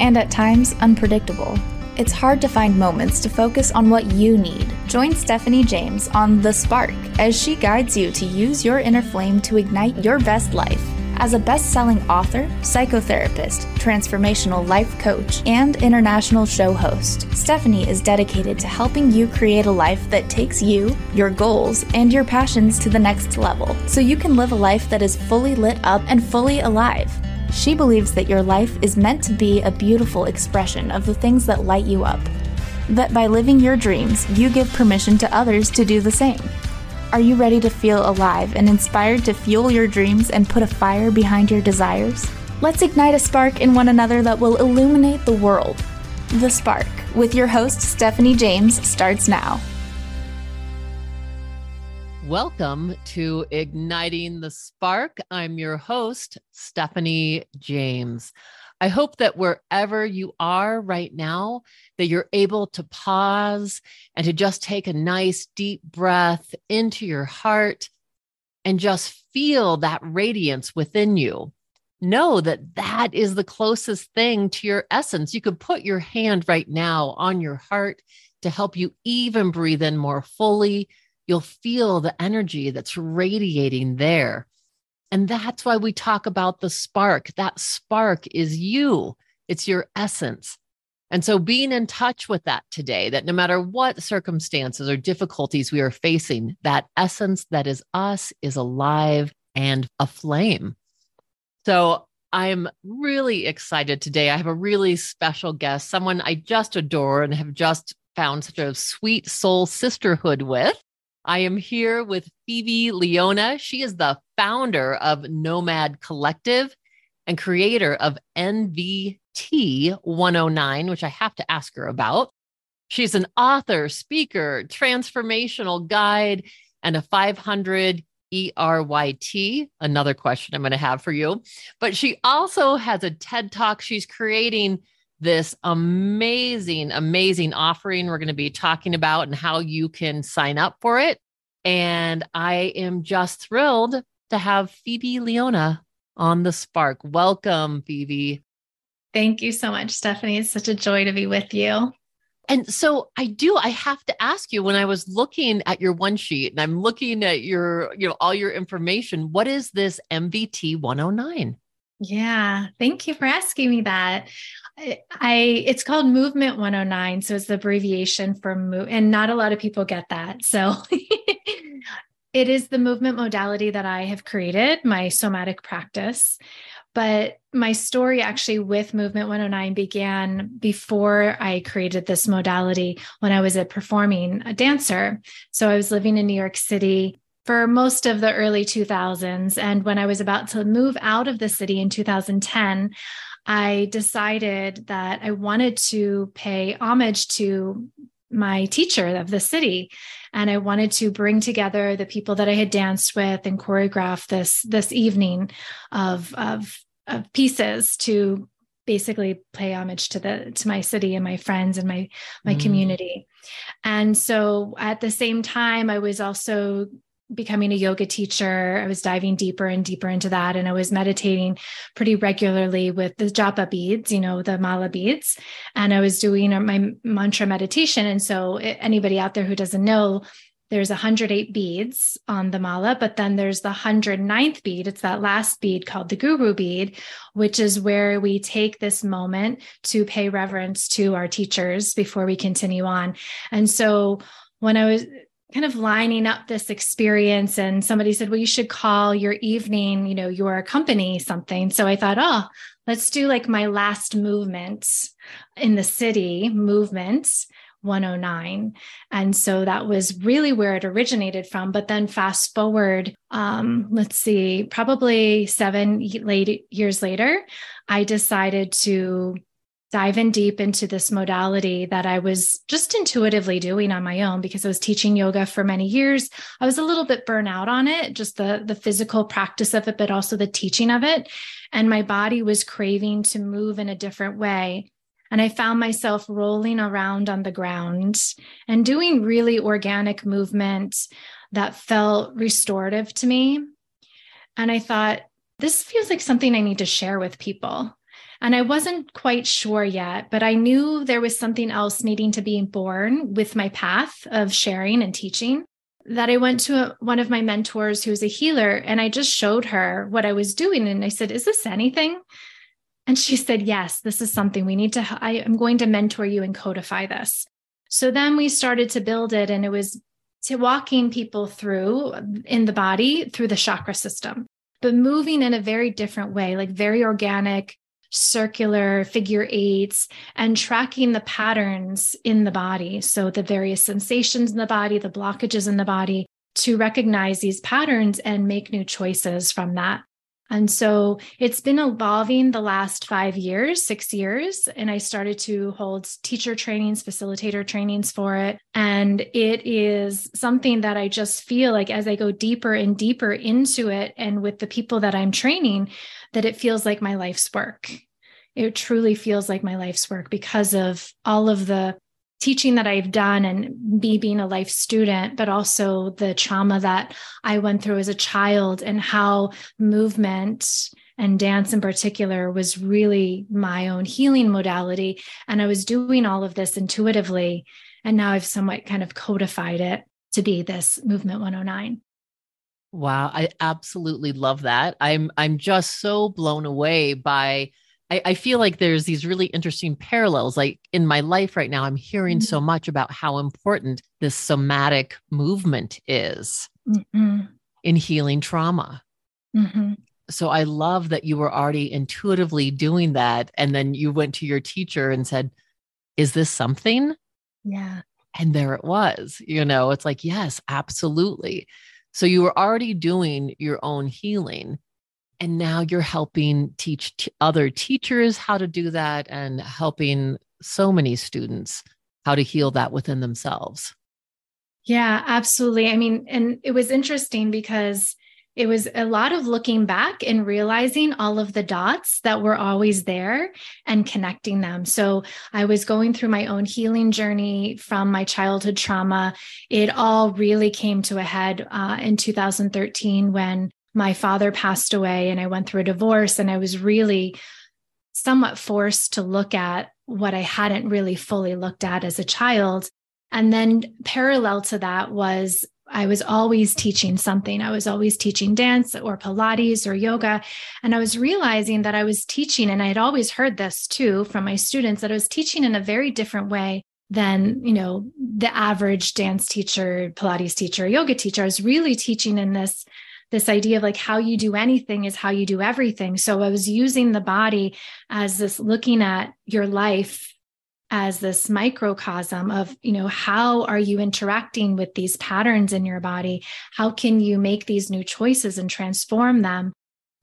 and at times unpredictable, it's hard to find moments to focus on what you need. Join Stephanie James on The Spark as she guides you to use your inner flame to ignite your best life. As a best selling author, psychotherapist, transformational life coach, and international show host, Stephanie is dedicated to helping you create a life that takes you, your goals, and your passions to the next level so you can live a life that is fully lit up and fully alive. She believes that your life is meant to be a beautiful expression of the things that light you up. That by living your dreams, you give permission to others to do the same. Are you ready to feel alive and inspired to fuel your dreams and put a fire behind your desires? Let's ignite a spark in one another that will illuminate the world. The Spark, with your host Stephanie James, starts now. Welcome to Igniting the Spark. I'm your host, Stephanie James. I hope that wherever you are right now, that you're able to pause and to just take a nice deep breath into your heart and just feel that radiance within you. Know that that is the closest thing to your essence. You could put your hand right now on your heart to help you even breathe in more fully you'll feel the energy that's radiating there. And that's why we talk about the spark. That spark is you, it's your essence. And so being in touch with that today, that no matter what circumstances or difficulties we are facing, that essence that is us is alive and aflame. So I'm really excited today. I have a really special guest, someone I just adore and have just found such a sweet soul sisterhood with. I am here with Phoebe Leona. She is the founder of Nomad Collective and creator of MVT 109, which I have to ask her about. She's an author, speaker, transformational guide, and a 500 ERYT. Another question I'm going to have for you. But she also has a TED Talk. She's creating this amazing, amazing offering we're going to be talking about and how you can sign up for it. And I am just thrilled to have Phoebe Leona on the Spark. Welcome, Phoebe. Thank you so much, Stephanie. It's such a joy to be with you. And so I do, I have to ask you when I was looking at your one sheet and I'm looking at your, you know, all your information, what is this MVT 109? Yeah, thank you for asking me that. I it's called Movement 109, so it's the abbreviation for move, and not a lot of people get that. So it is the movement modality that I have created, my somatic practice. But my story actually with Movement 109 began before I created this modality when I was a performing a dancer. So I was living in New York City for most of the early 2000s. And when I was about to move out of the city in 2010, I decided that I wanted to pay homage to my teacher of the city and i wanted to bring together the people that i had danced with and choreograph this this evening of of, of pieces to basically pay homage to the to my city and my friends and my my mm. community and so at the same time i was also becoming a yoga teacher, I was diving deeper and deeper into that. And I was meditating pretty regularly with the japa beads, you know, the mala beads. And I was doing my mantra meditation. And so, eh, anybody out there who doesn't know, there's 108 beads on the mala, but then there's the 109th bead. It's that last bead called the guru bead, which is where we take this moment to pay reverence to our teachers before we continue on. And so, when I was kind of lining up this experience. And somebody said well you should call your evening you know your company something. So i thought oh let's do like my last movement in the city movement 109 and so that was really where it originated from. But then fast forward um let's see probably 7 late years later i decided to dive in deep into this modality that I was just intuitively doing on my own because I was teaching yoga for many years. I was a little bit burnt out on it, just the the physical practice of it, but also the teaching of it. And my body was craving to move in a different way. And I found myself rolling around on the ground and doing really organic movement that felt restorative to me. And I thought, this feels like something I need to share with people. And I wasn't quite sure yet, but I knew there was something else needing to be born with my path of sharing and teaching. That I went to a, one of my mentors who's a healer and I just showed her what I was doing. And I said, Is this anything? And she said, Yes, this is something we need to. I am going to mentor you and codify this. So then we started to build it, and it was to walking people through in the body through the chakra system, but moving in a very different way, like very organic, circular figure eights and tracking the patterns in the body. So, the various sensations in the body, the blockages in the body, to recognize these patterns and make new choices from that. And so it's been evolving the last five years, six years. And I started to hold teacher trainings, facilitator trainings for it. And it is something that I just feel like as I go deeper and deeper into it, and with the people that I'm training, that it feels like my life's work. It truly feels like my life's work because of all of the teaching that I've done and me being a life student, but also the trauma that I went through as a child and how movement and dance in particular was really my own healing modality. And I was doing all of this intuitively. And now I've somewhat kind of codified it to be this movement 109. Wow, I absolutely love that. I'm I'm just so blown away by I, I, feel like there's these really interesting parallels. Like in my life right now, I'm hearing mm-hmm. so much about how important this somatic movement is mm-hmm. in healing trauma. Mm-hmm. So I love that you were already intuitively doing that. And then you went to your teacher and said, Is this something? Yeah. And there it was. You know, it's like, Yes, absolutely. So you were already doing your own healing. And now you're helping teach t- other teachers how to do that and helping so many students how to heal that within themselves. Yeah, absolutely. I mean, and it was interesting because it was a lot of looking back and realizing all of the dots that were always there and connecting them. So I was going through my own healing journey from my childhood trauma. It all really came to a head uh, in 2013 when my father passed away and I went through a divorce, and I was really somewhat forced to look at what I hadn't really fully looked at as a child. And then parallel to that was I was always teaching something. I was always teaching dance or Pilates or yoga. And I was realizing that I was teaching, and I had always heard this too from my students, that I was teaching in a very different way than, you know, the average dance teacher, Pilates teacher, yoga teacher. I was really teaching in this this idea of like how you do anything is how you do everything. So I was using the body as this looking at your life as this microcosm of you know how are you interacting with these patterns in your body? How can you make these new choices and transform them?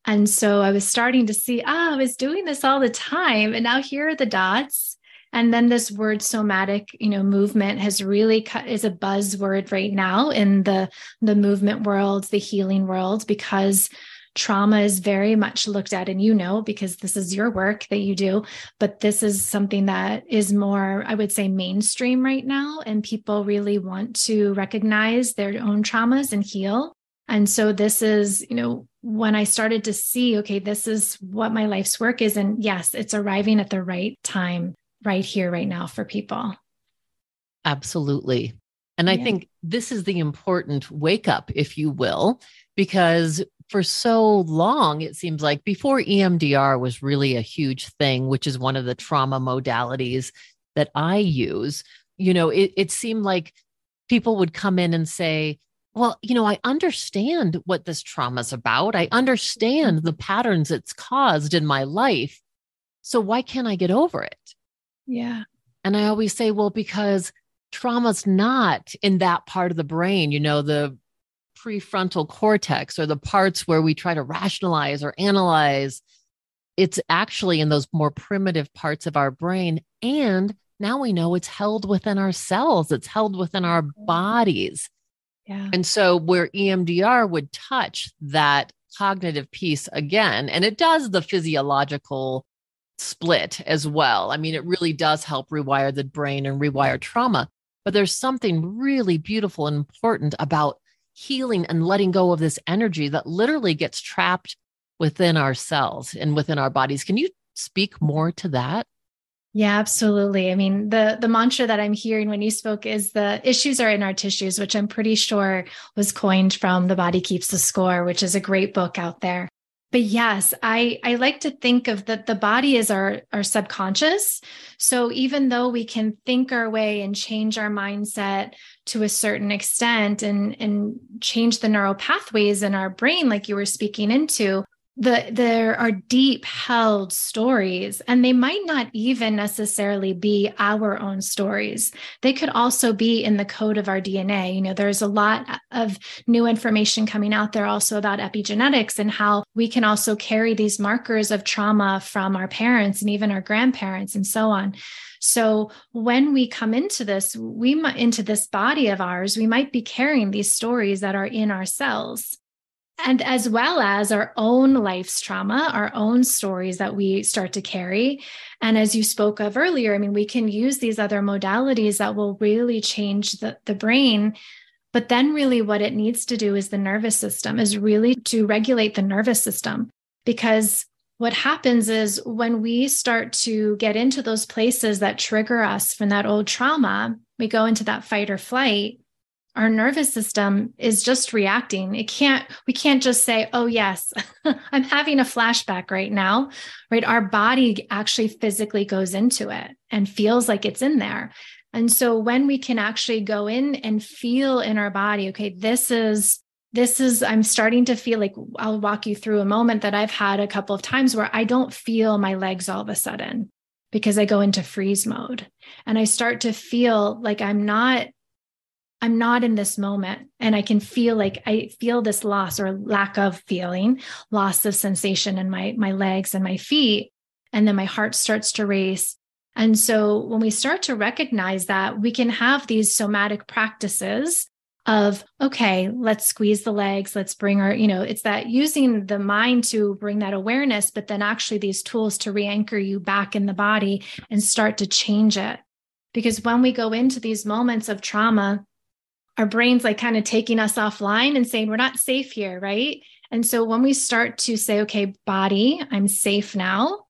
And so i was starting to see ah i was doing this all the time and now here are the dots. And then this word somatic you know movement has really cut is a buzzword right now in the the movement world the healing world because trauma is very much looked at and you know because this is your work that you do but this is something that is more i would say mainstream right now and people really want to recognize their own traumas and heal and so this is you know when i started to see okay this is what my life's work is and yes it's arriving at the right time right here, right now for people. Absolutely. And I think this is the important wake up, if you will, because for so long, it seems like before EMDR was really a huge thing, which is one of the trauma modalities that I use, you know, it, it seemed like people would come in and say, well, you know, I understand what this trauma is about. I understand the patterns it's caused in my life. So why can't I get over it? Yeah. And I always say, well, because trauma's not in that part of the brain, you know, the prefrontal cortex or the parts where we try to rationalize or analyze. It's actually in those more primitive parts of our brain. And now we know it's held within our cells, it's held within our mm-hmm. bodies. Yeah. And so, where EMDR would touch that cognitive piece again, and it does the physiological split as well. I mean, it really does help rewire the brain and rewire trauma. But there's something really beautiful and important about healing and letting go of this energy that literally gets trapped within our cells and within our bodies. Can you speak more to that? Yeah, absolutely. I mean, the the mantra that I'm hearing when you spoke is the issues are in our tissues, which I'm pretty sure was coined from The Body Keeps the Score, which is a great book out there. But yes, I I like to think of that the body is our our subconscious. So even though we can think our way and change our mindset to a certain extent and and change the neural pathways in our brain like you were speaking into, the there are deep held stories and they might not even necessarily be our own stories. They could also be in the code of our dna you know there's a lot of new information coming out there also about epigenetics and how we can also carry these markers of trauma from our parents and even our grandparents and so on. So when we come into this we into this body of ours we might be carrying these stories that are in our cells and as well as our own life's trauma, our own stories that we start to carry. And as you spoke of earlier, I mean, we can use these other modalities that will really change the, the brain. But then, really, what it needs to do is the nervous system, is really to regulate the nervous system. Because what happens is when we start to get into those places that trigger us from that old trauma, we go into that fight or flight our nervous system is just reacting. It can't we can't just say oh yes i'm having a flashback right now right? Our body actually physically goes into it and feels like it's in there. And so when we can actually go in and feel in our body okay this is this is i'm starting to feel like i'll walk you through a moment that i've had a couple of times where i don't feel my legs all of a sudden because i go into freeze mode. And i start to feel like i'm not I'm not in this moment. And I can feel like I feel this loss or lack of feeling, loss of sensation in my, my legs and my feet. And then my heart starts to race. And so when we start to recognize that, we can have these somatic practices of, okay, let's squeeze the legs, let's bring our, you know, it's that using the mind to bring that awareness, but then actually these tools to re anchor you back in the body and start to change it. Because when we go into these moments of trauma, our brains like kind of taking us offline and saying we're not safe here right? And so when we start to say okay body i'm safe now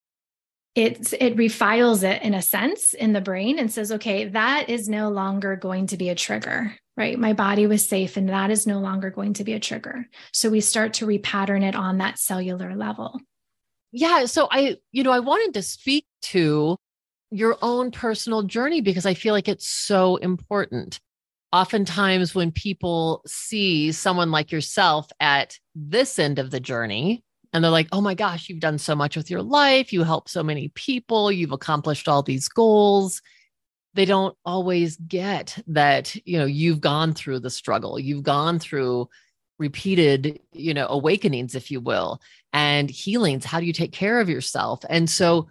it it refiles it in a sense in the brain and says okay that is no longer going to be a trigger right? My body was safe and that is no longer going to be a trigger. So we start to repattern it on that cellular level. Yeah so i you know i wanted to speak to your own personal journey because i feel like it's so important oftentimes when people see someone like yourself at this end of the journey and they're like oh my gosh you've done so much with your life. You help so many people. You've accomplished all these goals. They don't always get that you know you've gone through the struggle. You've gone through repeated you know awakenings if you will and healings. How do you take care of yourself? And so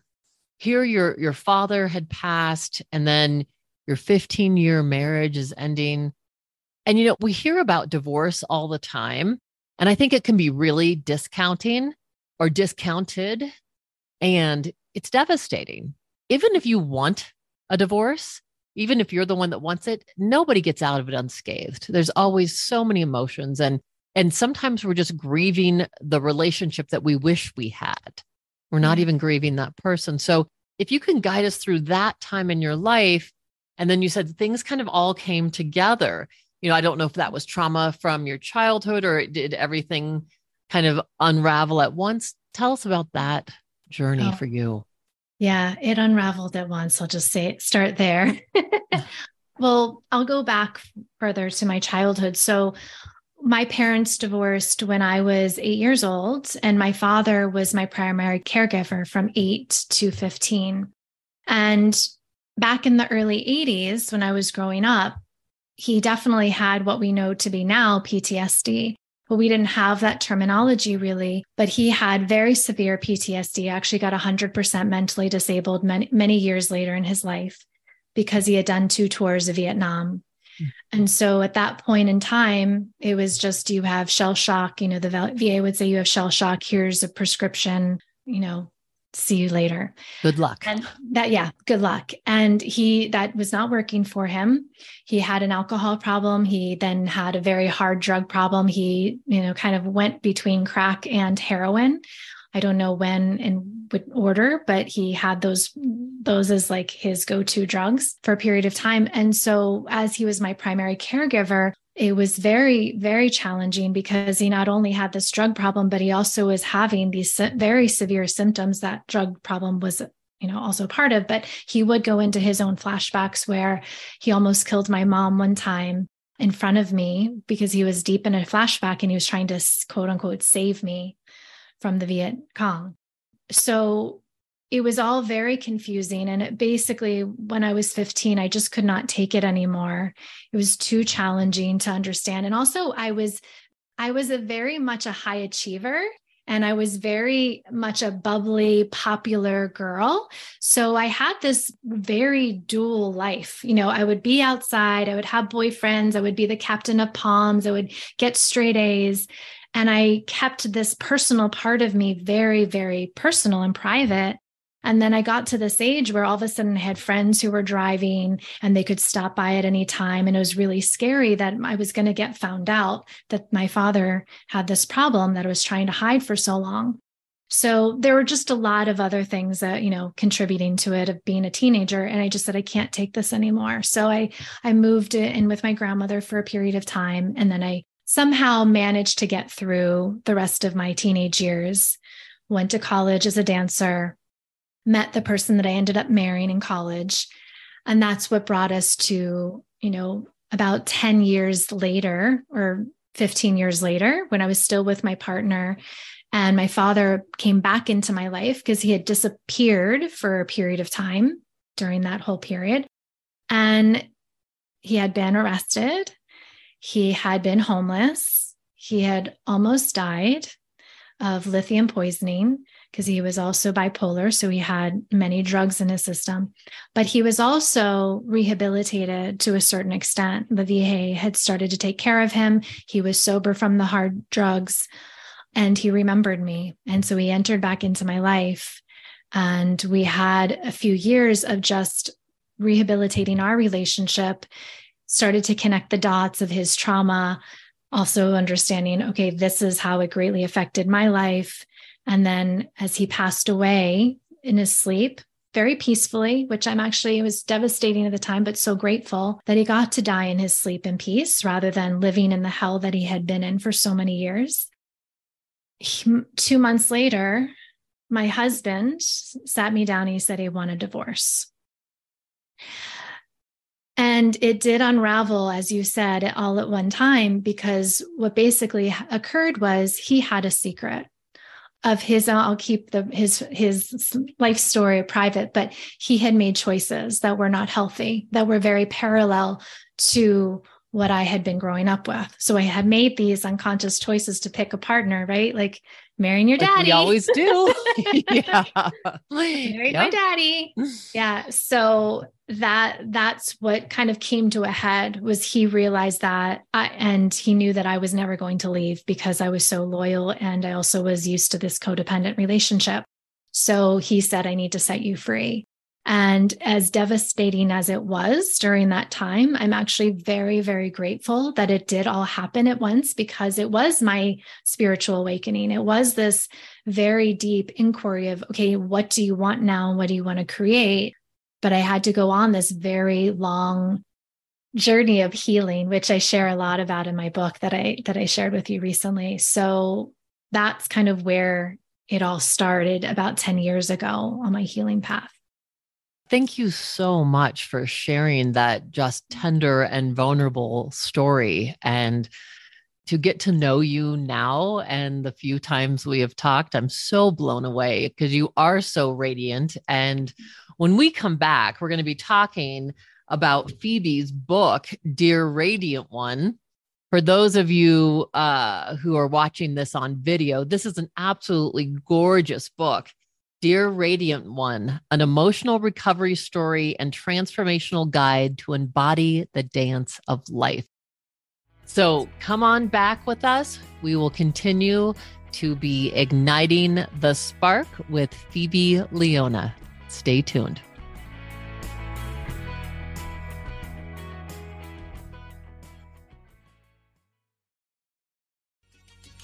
here your your father had passed and then your 15 year marriage is ending. And, you know, we hear about divorce all the time. And I think it can be really discounting or discounted. And it's devastating. Even if you want a divorce, even if you're the one that wants it, nobody gets out of it unscathed. There's always so many emotions. And and sometimes we're just grieving the relationship that we wish we had. We're not mm-hmm. even grieving that person. So if you can guide us through that time in your life, and then you said things kind of all came together. You know, I don't know if that was trauma from your childhood or did everything kind of unravel at once. Tell us about that journey oh, for you. Yeah, it unraveled at once. I'll just say it, start there. Well, I'll go back further to my childhood. So, my parents divorced when I was eight years old, and my father was my primary caregiver from eight to 15. And back in the early 80s, when I was growing up, he definitely had what we know to be now PTSD. But we didn't have that terminology really. But he had very severe PTSD, actually got 100% mentally disabled many, many years later in his life because he had done two tours of Vietnam. Hmm. And so at that point in time, it was just you have shell shock. You know, the VA would say you have shell shock. Here's a prescription, you know, see you later. Good luck. And that, yeah, good luck. And he, that was not working for him. He had an alcohol problem. He then had a very hard drug problem. He, you know, kind of went between crack and heroin. I don't know when in what order, but he had those those as like his go-to drugs for a period of time. And so as he was my primary caregiver, it was very very challenging because he not only had this drug problem but he also was having these very severe symptoms that drug problem was you know also part of. But he would go into his own flashbacks where he almost killed my mom one time in front of me because he was deep in a flashback and he was trying to quote unquote save me from the Viet Cong. So it was all very confusing. And it basically, when I was 15, I just could not take it anymore. It was too challenging to understand. And also, I was, I was a very much a high achiever and I was very much a bubbly, popular girl. So I had this very dual life. You know, I would be outside, I would have boyfriends, I would be the captain of palms, I would get straight A's. And I kept this personal part of me very, very personal and private. And then I got to this age where all of a sudden I had friends who were driving and they could stop by at any time. And it was really scary that I was going to get found out that my father had this problem that I was trying to hide for so long. So there were just a lot of other things that, you know, contributing to it of being a teenager. And I just said, I can't take this anymore. So I, I moved in with my grandmother for a period of time. And then I somehow managed to get through the rest of my teenage years, went to college as a dancer, met the person that I ended up marrying in college. And that's what brought us to, you know, about 10 years later or 15 years later, when I was still with my partner. And my father came back into my life because he had disappeared for a period of time during that whole period. And he had been arrested. He had been homeless. He had almost died of lithium poisoning because he was also bipolar. So he had many drugs in his system, but he was also rehabilitated to a certain extent. The VA had started to take care of him. He was sober from the hard drugs and he remembered me. And so he entered back into my life. And we had a few years of just rehabilitating our relationship, started to connect the dots of his trauma, also understanding, okay, this is how it greatly affected my life and then as he passed away in his sleep, very peacefully, which I'm actually, it was devastating at the time, but so grateful that he got to die in his sleep in peace rather than living in the hell that he had been in for so many years. He, two months later, my husband sat me down. He said he wanted divorce. And it did unravel, as you said, all at one time, because what basically occurred was he had a secret of his i'll keep the his his life story private but he had made choices that were not healthy that were very parallel to what i had been growing up with so i had made these unconscious choices to pick a partner right like marrying your daddy. Like we always do. yeah. Married yep. my daddy. Yeah. So that that's what kind of came to a head was he realized that I, and he knew that I was never going to leave because I was so loyal and I also was used to this codependent relationship. So he said, I need to set you free. And as devastating as it was during that time, I'm actually very, very grateful that it did all happen at once because it was my spiritual awakening. It was this very deep inquiry of, okay, what do you want now? What do you want to create? But I had to go on this very long journey of healing, which I share a lot about in my book that I that I shared with you recently. So that's kind of where it all started about 10 years ago on my healing path. thank you so much for sharing that just tender and vulnerable story. And to get to know you now and the few times we have talked, I'm so blown away because you are so radiant. And when we come back, we're going to be talking about Phoebe's book, Dear Radiant One. For those of you uh, who are watching this on video, this is an absolutely gorgeous book. Dear Radiant One, an emotional recovery story and transformational guide to embody the dance of life. So come on back with us. We will continue to be igniting the spark with Phoebe Leona. Stay tuned.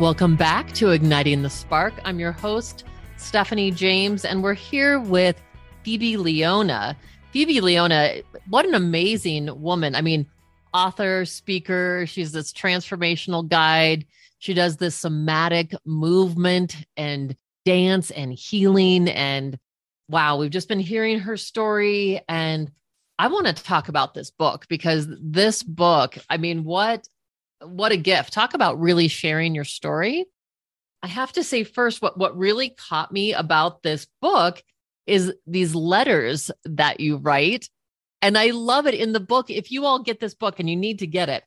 Welcome back to Igniting the Spark. I'm your host, Stephanie James, and we're here with Phoebe Leona. Phoebe Leona, what an amazing woman. I mean, author, speaker, she's this transformational guide. She does this somatic movement and dance and healing. And wow, we've just been hearing her story. And I want to talk about this book because this book, I mean, what what a gift. Talk about really sharing your story. I have to say first what what really caught me about this book is these letters that you write and I love it in the book if you all get this book and you need to get it.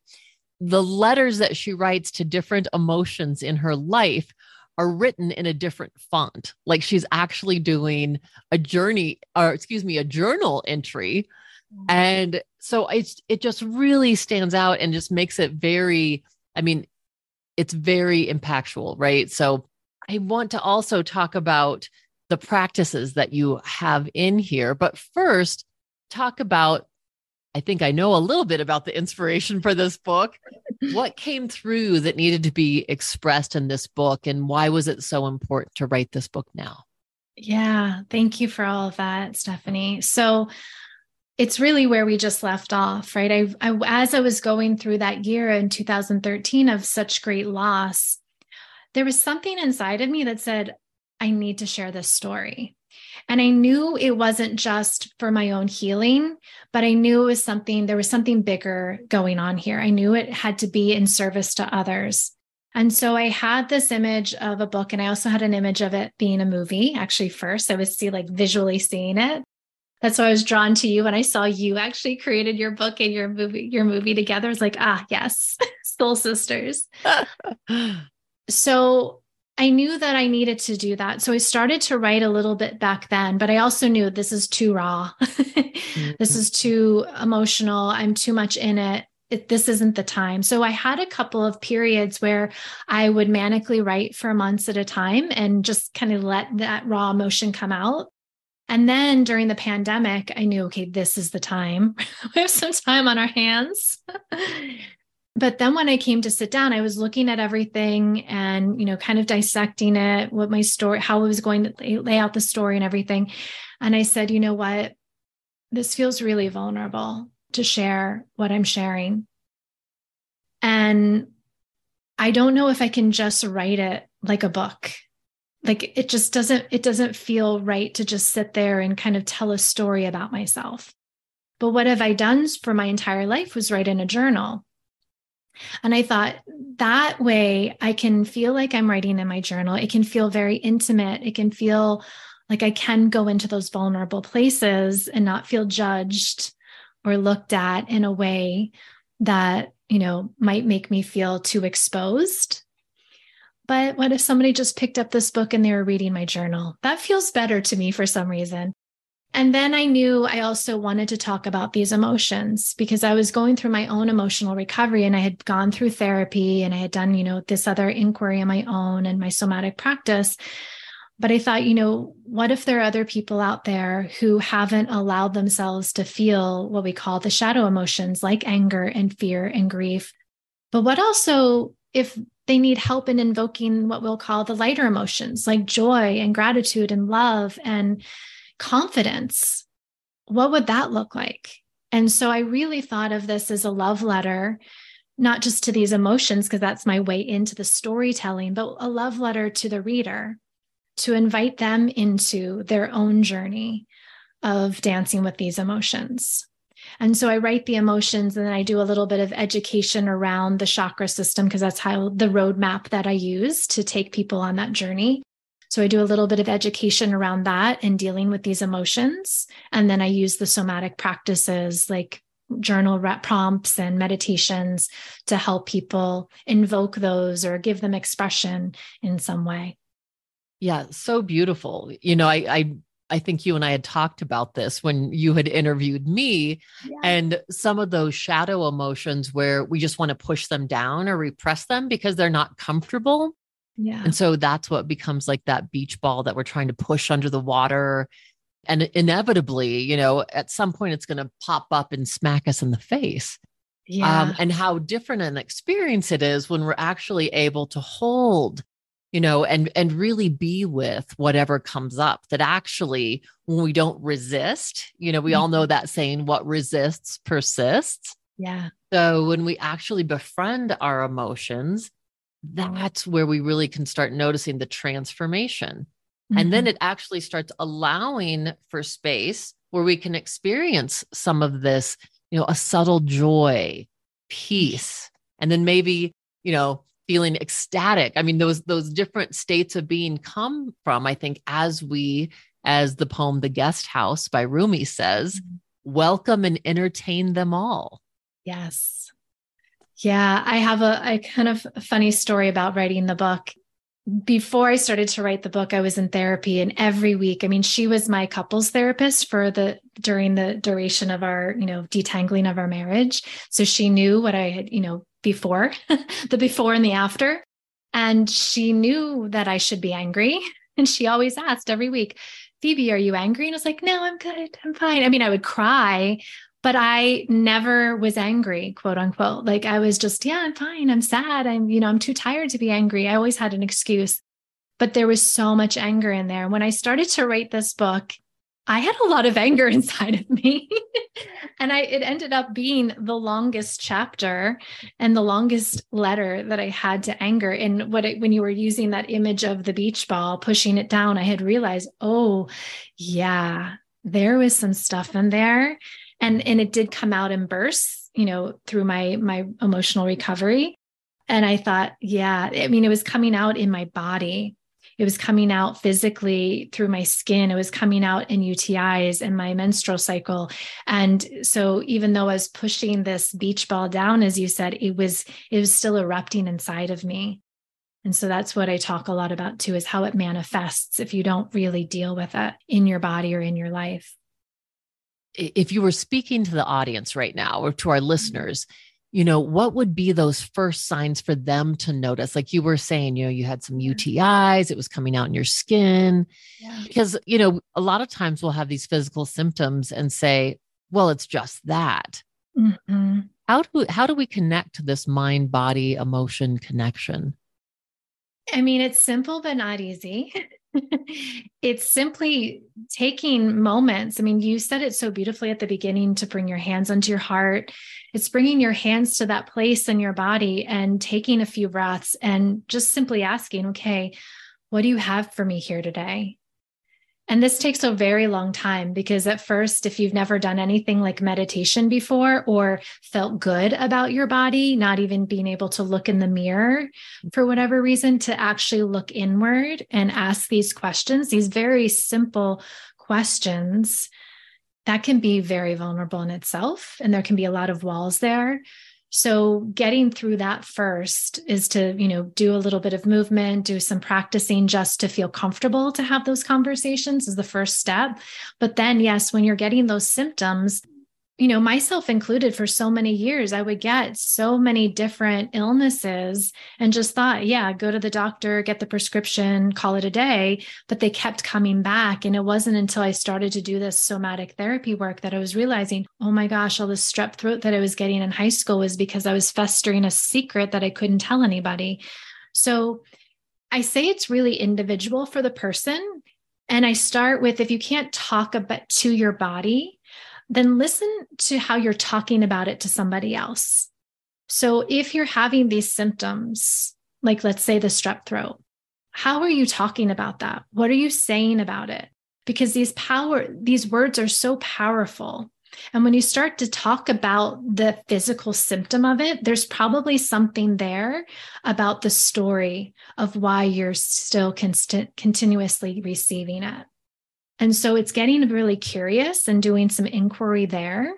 The letters that she writes to different emotions in her life are written in a different font. Like she's actually doing a journey or excuse me, a journal entry. Mm-hmm. And so it's it just really stands out and just makes it very, I mean, it's very impactful, right? So I want to also talk about the practices that you have in here. But first, talk about I think I know a little bit about the inspiration for this book. what came through that needed to be expressed in this book, and why was it so important to write this book now? Yeah, thank you for all of that, Stephanie. So, it's really where we just left off, right? I, I, as I was going through that year in 2013 of such great loss, there was something inside of me that said, I need to share this story. And I knew it wasn't just for my own healing, but I knew it was something, there was something bigger going on here. I knew it had to be in service to others. And so I had this image of a book, and I also had an image of it being a movie. Actually, first, I was see like visually seeing it that's why I was drawn to you when I saw you actually created your book and your movie, your movie together. It's like, ah, yes, Soul Sisters. so I knew that I needed to do that. So I started to write a little bit back then, but I also knew this is too raw. mm-hmm. This is too emotional. I'm too much in it. it. This isn't the time. So I had a couple of periods where I would manically write for months at a time and just kind of let that raw emotion come out. And then during the pandemic, I knew, okay, this is the time. we have some time on our hands. but then when I came to sit down, I was looking at everything and, you know, kind of dissecting it, what my story, how I was going to lay out the story and everything. And I said, you know what? This feels really vulnerable to share what I'm sharing. And I don't know if I can just write it like a book like it just doesn't it doesn't feel right to just sit there and kind of tell a story about myself. But what have i done for my entire life was write in a journal. And i thought that way i can feel like i'm writing in my journal. It can feel very intimate. It can feel like i can go into those vulnerable places and not feel judged or looked at in a way that you know might make me feel too exposed but what if somebody just picked up this book and they were reading my journal? That feels better to me for some reason. And then I knew I also wanted to talk about these emotions because I was going through my own emotional recovery and I had gone through therapy and I had done, you know, this other inquiry on my own and my somatic practice. But I thought, you know, what if there are other people out there who haven't allowed themselves to feel what we call the shadow emotions like anger and fear and grief? But what also if they need help in invoking what we'll call the lighter emotions like joy and gratitude and love and confidence? What would that look like? And so I really thought of this as a love letter not just to these emotions, because that's my way into the storytelling, but a love letter to the reader to invite them into their own journey of dancing with these emotions. And so I write the emotions and then I do a little bit of education around the chakra system because that's how the roadmap that I use to take people on that journey. So I do a little bit of education around that and dealing with these emotions. And then I use the somatic practices like journal prompts and meditations to help people invoke those or give them expression in some way. Yeah, so beautiful. You know, I I I think you and I had talked about this when you had interviewed me yeah. and some of those shadow emotions where we just want to push them down or repress them because they're not comfortable. Yeah. And so that's what becomes like that beach ball that we're trying to push under the water and inevitably you know at some point it's going to pop up and smack us in the face um, yeah. Um, and how different an experience it is when we're actually able to hold you know and and really be with whatever comes up that actually when we don't resist you know we mm-hmm. all know mm-hmm. that saying what resists persists yeah so when we actually befriend our emotions that's where we really can start noticing the transformation Mm-hmm. And then mm-hmm. it actually starts allowing for space where we can experience some of this, you know, a subtle joy, peace, and then maybe, you know, feeling ecstatic. I mean, those those different states of being come from, I think, as we, as the poem The Guest House by Rumi says, mm-hmm. welcome and entertain them all. Yes. Yeah, I have a, a kind of funny story about writing the book before I started to write the book, I was in therapy and every week, I mean, she was my couples therapist for the during the duration of our, you know, detangling of our marriage. So she knew what I had, you know, before, the before and the after. And she knew that I should be angry. And she always asked every week, Phoebe, are you angry? And I was like, no, I'm good. I'm fine. I mean, I would cry, but I never was angry, quote unquote. Like I was just, yeah, I'm fine. I'm sad. I'm, you know, I'm too tired to be angry. I always had an excuse, but there was so much anger in there. When I started to write this book, I had a lot of anger inside of me. and I it ended up being the longest chapter and the longest letter that I had to anger. And what it, when you were using that image of the beach ball, pushing it down, I had realized, oh, yeah, there was some stuff in there and and it did come out in bursts you know through my my emotional recovery. And i thought yeah i mean it was coming out in my body. It was coming out physically through my skin. It was coming out in utis and my menstrual cycle. And so even though i was pushing this beach ball down as you said it was it was still erupting inside of me. And so that's what i talk a lot about too is how it manifests if you don't really deal with it in your body or in your life if you were speaking to the audience right now or to our mm-hmm. listeners, you know, what would be those first signs for them to notice? Like you were saying, you know, you had some UTIs, it was coming out in your skin. Yeah. Because, you know, a lot of times we'll have these physical symptoms and say, well, it's just that. Mm-hmm. How do how do we connect to this mind body emotion connection? I mean, it's simple but not easy. it's simply taking moments. I mean, you said it so beautifully at the beginning to bring your hands onto your heart. It's bringing your hands to that place in your body and taking a few breaths and just simply asking, okay, what do you have for me here today? And this takes a very long time because at first, if you've never done anything like meditation before or felt good about your body, not even being able to look in the mirror for whatever reason, to actually look inward and ask these questions, these very simple questions, that can be very vulnerable in itself. And there can be a lot of walls there. So getting through that first is to, you know, do a little bit of movement, do some practicing just to feel comfortable to have those conversations is the first step. But then yes, when you're getting those symptoms, you know, myself included, for so many years, I would get so many different illnesses and just thought, yeah, go to the doctor, get the prescription, call it a day. But they kept coming back. And it wasn't until I started to do this somatic therapy work that I was realizing, oh my gosh, all this strep throat that I was getting in high school was because I was festering a secret that I couldn't tell anybody. So I say it's really individual for the person. And I start with if you can't talk about to your body, then listen to how you're talking about it to somebody else. So if you're having these symptoms, like let's say the strep throat, how are you talking about that? What are you saying about it? Because these power, these words are so powerful. And when you start to talk about the physical symptom of it, there's probably something there about the story of why you're still const- continuously receiving it. And so it's getting really curious and doing some inquiry there.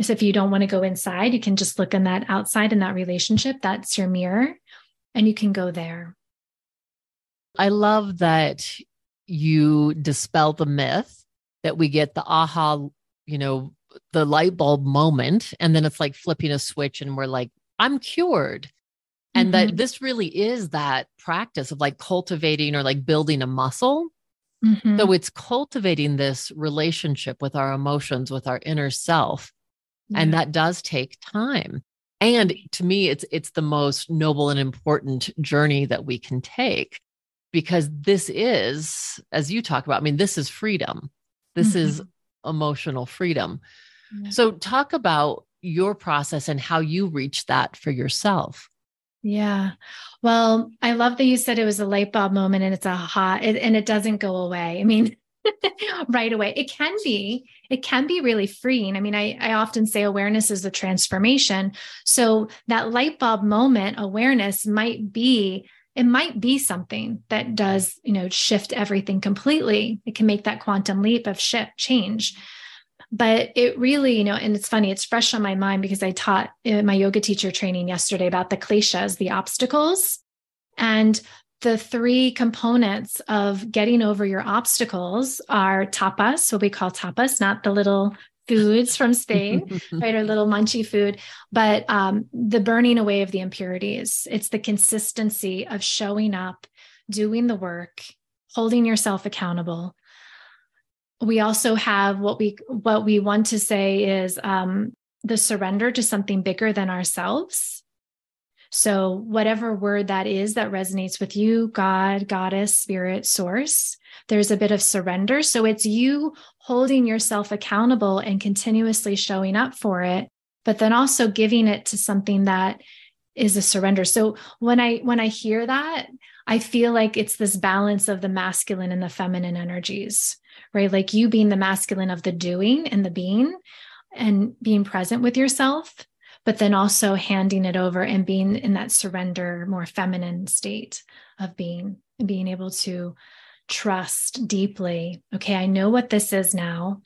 So if you don't want to go inside, you can just look in that outside in that relationship. That's your mirror, and you can go there. I love that you dispel the myth that we get the aha, you know, the light bulb moment. And then it's like flipping a switch and we're like, I'm cured. And mm-hmm. that this really is that practice of like cultivating or like building a muscle Mm-hmm. So it's cultivating this relationship with our emotions, with our inner self. Yeah. And that does take time. And to me, it's it's the most noble and important journey that we can take because this is, as you talk about, I mean, this is freedom. This mm-hmm. is emotional freedom. Yeah. So talk about your process and how you reach that for yourself. Yeah. Well, I love that you said it was a light bulb moment and it's a hot it, and it doesn't go away. I mean, right away. It can be, it can be really freeing. I mean, I, I often say awareness is a transformation. So that light bulb moment, awareness might be, it might be something that does, you know, shift everything completely. It can make that quantum leap of shift change but it really you know and it's funny it's fresh on my mind because i taught my yoga teacher training yesterday about the kleshas the obstacles. And the three components of getting over your obstacles are tapas what we call tapas not the little foods from spain right or little munchy food but um, the burning away of the impurities. It's the consistency of showing up doing the work holding yourself accountable we also have what we what we want to say is um, the surrender to something bigger than ourselves. So whatever word that is that resonates with you god goddess spirit source there's a bit of surrender. So it's you holding yourself accountable and continuously showing up for it but then also giving it to something that is a surrender. So when i when i hear that i feel like it's this balance of the masculine and the feminine energies right? Like you being the masculine of the doing and the being and being present with yourself, but then also handing it over and being in that surrender, more feminine state of being and being able to trust deeply. Okay, I know what this is now.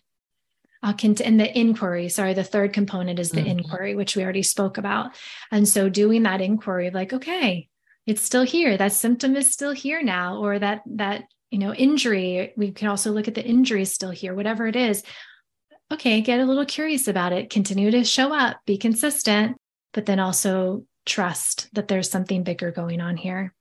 I'll cont- and the inquiry, sorry, the third component is the mm-hmm. inquiry, which we already spoke about. And so doing that inquiry, like, okay, it's still here. That symptom is still here now, or that that you know, injury. We can also look at the injury still here, whatever it is. Okay, get a little curious about it, continue to show up, be consistent, but then also trust that there's something bigger going on here.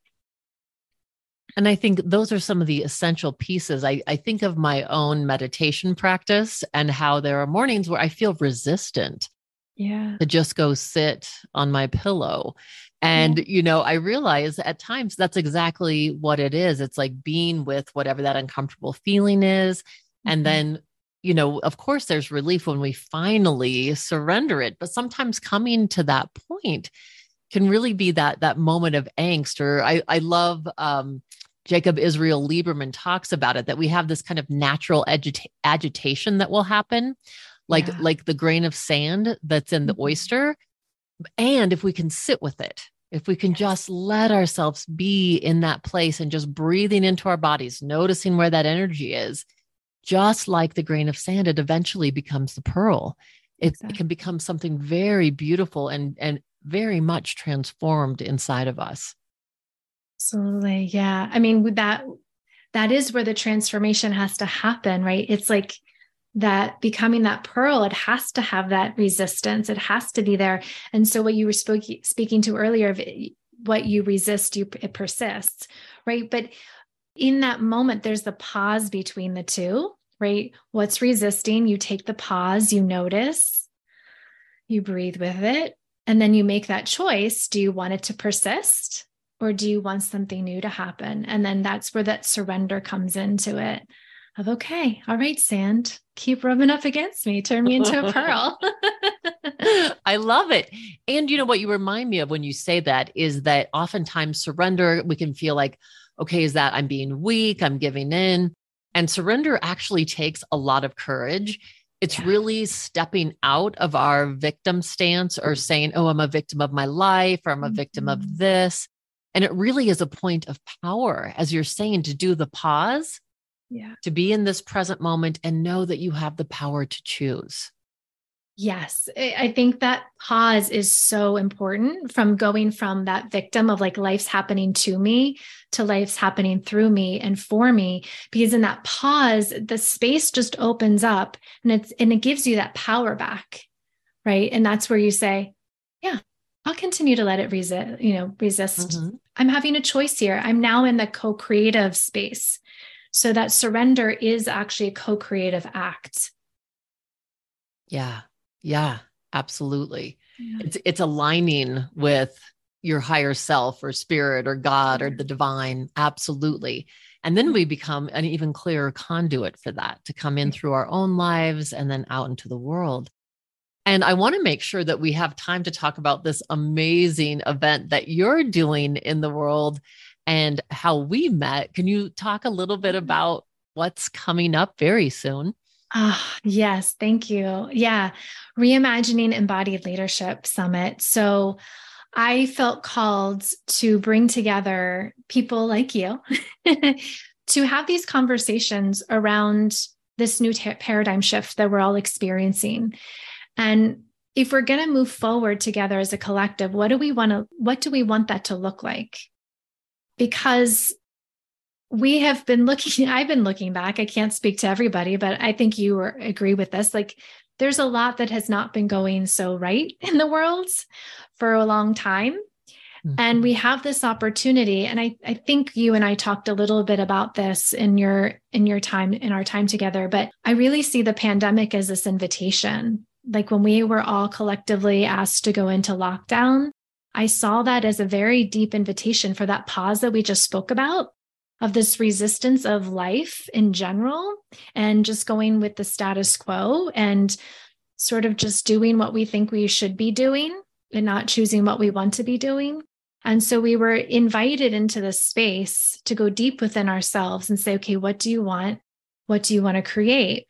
And I think those are some of the essential pieces. I, I think of my own meditation practice and how there are mornings where I feel resistant yeah to just go sit on my pillow and yeah. you know i realize at times that's exactly what it is it's like being with whatever that uncomfortable feeling is mm-hmm. and then you know of course there's relief when we finally surrender it but sometimes coming to that point can really be that that moment of angst or i i love um Jacob Israel Liberman talks about it that we have this kind of natural agita- agitation that will happen like yeah. like the grain of sand that's in the mm-hmm. oyster and if we can sit with it if we can just let ourselves be in that place and just breathing into our bodies noticing where that energy is just like the grain of sand it eventually becomes the pearl. It, exactly. it can become something very beautiful and and very much transformed inside of us. Absolutely. Yeah. I mean with that that is where the transformation has to happen right? It's like that becoming that pearl, it has to have that resistance. It has to be there. And so, what you were speak, speaking to earlier of what you resist, you it persists, right? But in that moment, there's the pause between the two, right? What's resisting? You take the pause, you notice, you breathe with it, and then you make that choice. Do you want it to persist? Or do you want something new to happen? And then that's where that surrender comes into it of okay, all right, sand, keep rubbing up against me, turn me into a pearl. I love it. And you know what you remind me of when you say that is that oftentimes surrender, we can feel like, okay, is that I'm being weak, I'm giving in. And surrender actually takes a lot of courage. It's yeah. really stepping out of our victim stance or saying, oh, I'm a victim of my life or I'm a victim mm-hmm. of this. And it really is a point of power, as you're saying, to do the pause yeah. To be in this present moment and know that you have the power to choose. Yes. I think that pause is so important from going from that victim of like life's happening to me to life's happening through me and for me. Because in that pause, the space just opens up and it's, and it gives you that power back. Right. And that's where you say, yeah, I'll continue to let it resist, you know, resist. Mm-hmm. I'm having a choice here. I'm now in the co creative space. So that surrender is actually a co creative act. Yeah. Yeah. Absolutely. Yeah. It's, it's aligning with your higher self or spirit or God or the divine. Absolutely. And then we become an even clearer conduit for that to come in through our own lives and then out into the world. And I want to make sure that we have time to talk about this amazing event that you're doing in the world and how we met. Can you talk a little bit mm-hmm. about what's coming up very soon? Ah, yes, thank you. Yeah, Reimagining Embodied Leadership Summit. So I felt called to bring together people like you to have these conversations around this new t- paradigm shift that we're all experiencing. And if we're going to move forward together as a collective, what do we want to what do we want that to look like? Because we have been looking i've been looking back i can't speak to everybody but i think you agree with this like there's a lot that has not been going so right in the world for a long time mm-hmm. and we have this opportunity and I, I think you and i talked a little bit about this in your in your time in our time together but i really see the pandemic as this invitation like when we were all collectively asked to go into lockdown I saw that as a very deep invitation for that pause that we just spoke about of this resistance of life in general and just going with the status quo and sort of just doing what we think we should be doing and not choosing what we want to be doing. And so we were invited into this space to go deep within ourselves and say, okay, what do you want? What do you want to create?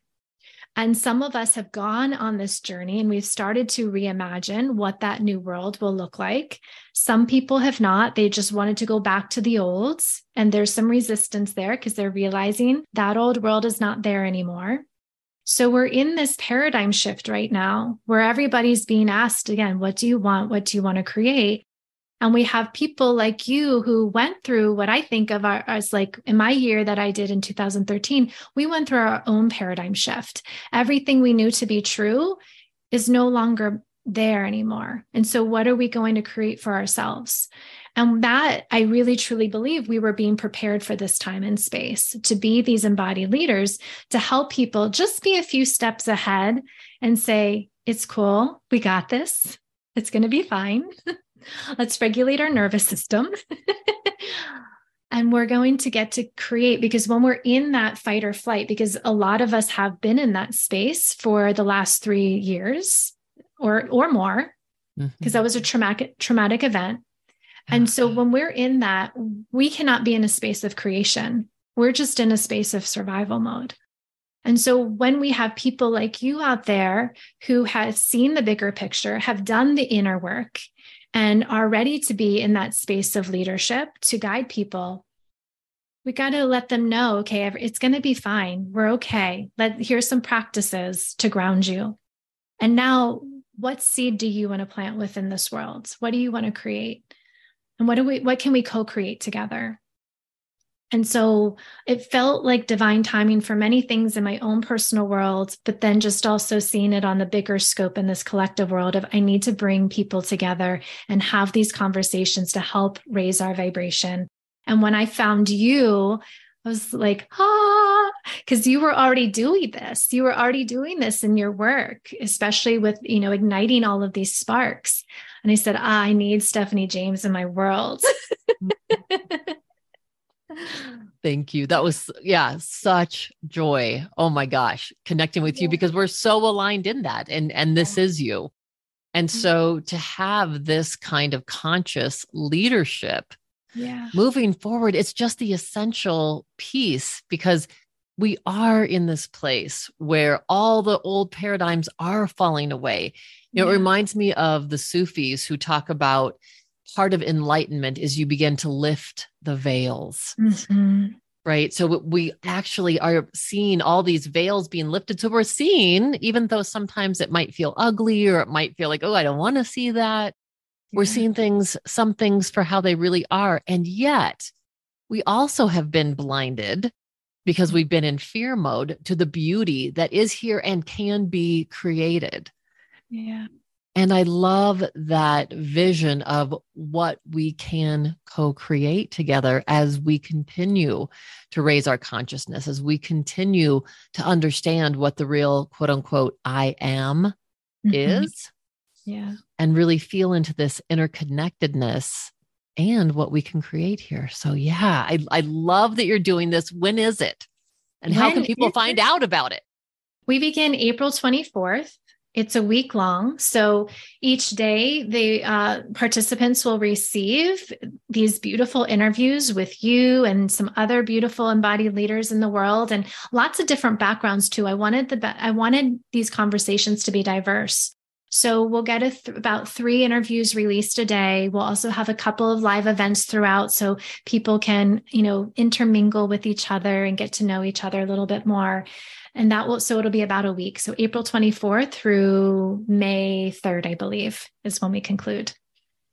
And some of us have gone on this journey and we've started to reimagine what that new world will look like. Some people have not. They just wanted to go back to the olds. And there's some resistance there because they're realizing that old world is not there anymore. So we're in this paradigm shift right now where everybody's being asked again, what do you want? What do you want to create? And we have people like you who went through what I think of our, as like in my year that I did in 2013, we went through our own paradigm shift. Everything we knew to be true is no longer there anymore. And so, what are we going to create for ourselves? And that I really truly believe we were being prepared for this time and space to be these embodied leaders to help people just be a few steps ahead and say, it's cool. We got this. It's going to be fine. Let's regulate our nervous system. and we're going to get to create because when we're in that fight or flight, because a lot of us have been in that space for the last three years or or more, because mm-hmm. that was a traumatic traumatic event. And so when we're in that, we cannot be in a space of creation. We're just in a space of survival mode. And so when we have people like you out there who have seen the bigger picture, have done the inner work, and are ready to be in that space of leadership to guide people we got to let them know okay it's going to be fine. We're okay. Let here's some practices to ground you. And now what seed do you want to plant within this world? What do you want to create? And what do we what can we co-create together And so it felt like divine timing for many things in my own personal world, but then just also seeing it on the bigger scope in this collective world of I need to bring people together and have these conversations to help raise our vibration. And when I found you, I was like, ah, because you were already doing this. You were already doing this in your work, especially with, you know, igniting all of these sparks. And I said, ah, I need Stephanie James in my world. Thank you. That was, yeah, such joy. Oh my gosh, connecting with you because we're so aligned in that. And, and this is you. And mm-hmm. so to have this kind of conscious leadership yeah. moving forward, it's just the essential piece because we are in this place where all the old paradigms are falling away. You know, yeah. it reminds me of the Sufis who talk about part of enlightenment is you begin to lift the veils. Mm-hmm. Right. So we actually are seeing all these veils being lifted. So we're seeing, even though sometimes it might feel ugly or it might feel like, oh, I don't want to see that. Yeah. We're seeing things, some things for how they really are. And yet we also have been blinded because we've been in fear mode to the beauty that is here and can be created. Yeah. And I love that vision of what we can co create together as we continue to raise our consciousness, as we continue to understand what the real quote unquote I am mm-hmm. is. Yeah. And really feel into this interconnectedness and what we can create here. So, yeah, I, I love that you're doing this. When is it? And when how can people find it? out about it? We begin April 24th. It's a week long. So each day, the uh, participants will receive these beautiful interviews with you and some other beautiful embodied leaders in the world, and lots of different backgrounds too. I wanted the I wanted these conversations to be diverse. So we'll get th- about three interviews released a day. We'll also have a couple of live events throughout so people can, you know, intermingle with each other and get to know each other a little bit more and that will so it'll be about a week. So april 24th through may 3rd i believe is when we conclude.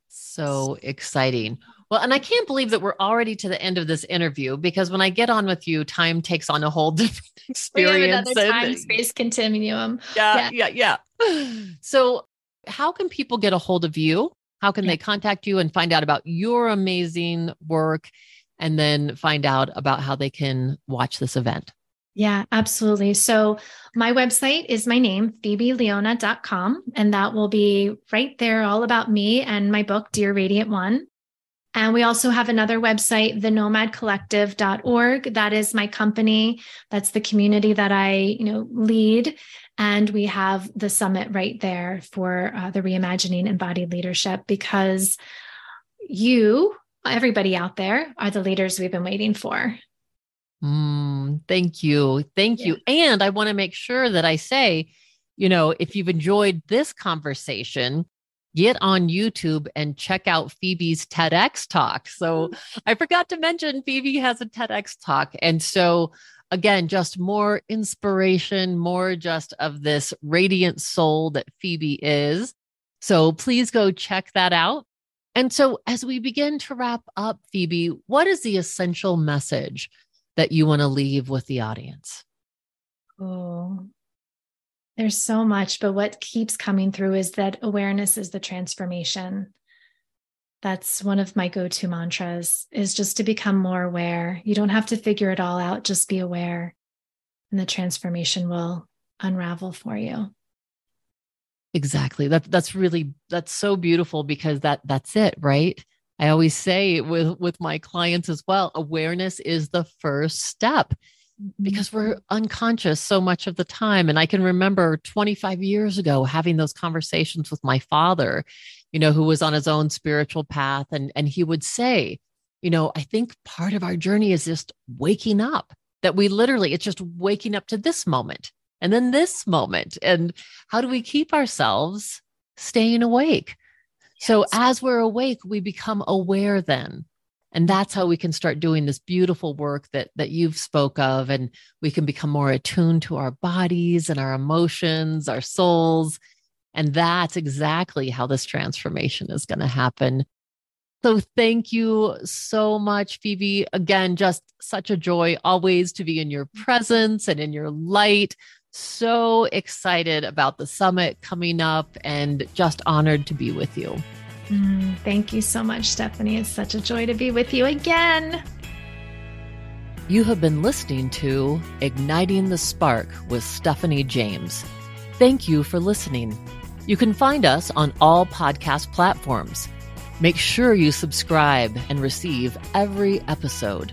So exciting. Well and i can't believe that we're already to the end of this interview because when i get on with you time takes on a whole different experience we have another time space continuum. Yeah, yeah. yeah yeah. So how can people get a hold of you? How can yeah. they contact you and find out about your amazing work and then find out about how they can watch this event yeah, absolutely. So my website is my name, phoebeleona.com, and that will be right there all about me and my book, Dear Radiant One. And we also have another website, thenomadcollective.org. That is my company. That's the community that I, you know, lead. And we have the summit right there for uh, the reimagining embodied leadership because you, everybody out there, are the leaders we've been waiting for. Mm, thank you. Thank yeah. you. And I want to make sure that I say, you know, if you've enjoyed this conversation, get on YouTube and check out Phoebe's TEDx talk. So. I forgot to mention Phoebe has a TEDx talk. And so, again, just more inspiration, more just of this radiant soul that Phoebe is. So please go check that out. And so, as we begin to wrap up, Phoebe, what is the essential message that you want to leave with the audience? Oh, there's so much, but what keeps coming through is that awareness is the transformation. That's one of my go-to mantras is just to become more aware. You don't have to figure it all out, just be aware and the transformation will unravel for you. Exactly. That that's really that's so beautiful because that that's it, right? I always say with with my clients as well, awareness is the first step mm-hmm. because we're unconscious so much of the time. And I can remember 25 years ago having those conversations with my father, you know, who was on his own spiritual path. And and he would say, you know, I think part of our journey is just waking up that we literally it's just waking up to this moment and then this moment. And how do we keep ourselves staying awake so as we're awake, we become aware then. And that's how we can start doing this beautiful work that that you've spoke of and we can become more attuned to our bodies and our emotions, our souls. And that's exactly how this transformation is going to happen. So thank you so much, Phoebe. Again, just such a joy always to be in your mm-hmm. presence and in your light. So excited about the summit coming up and just honored to be with you. Mm, thank you so much, Stephanie. It's such a joy to be with you again. You have been listening to Igniting the Spark with Stephanie James. Thank you for listening. You can find us on all podcast platforms. Make sure you subscribe and receive every episode.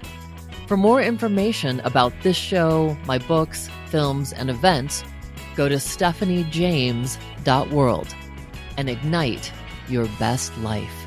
For more information about this show, my books, films, and events, go to stephaniejames.world and ignite your best life.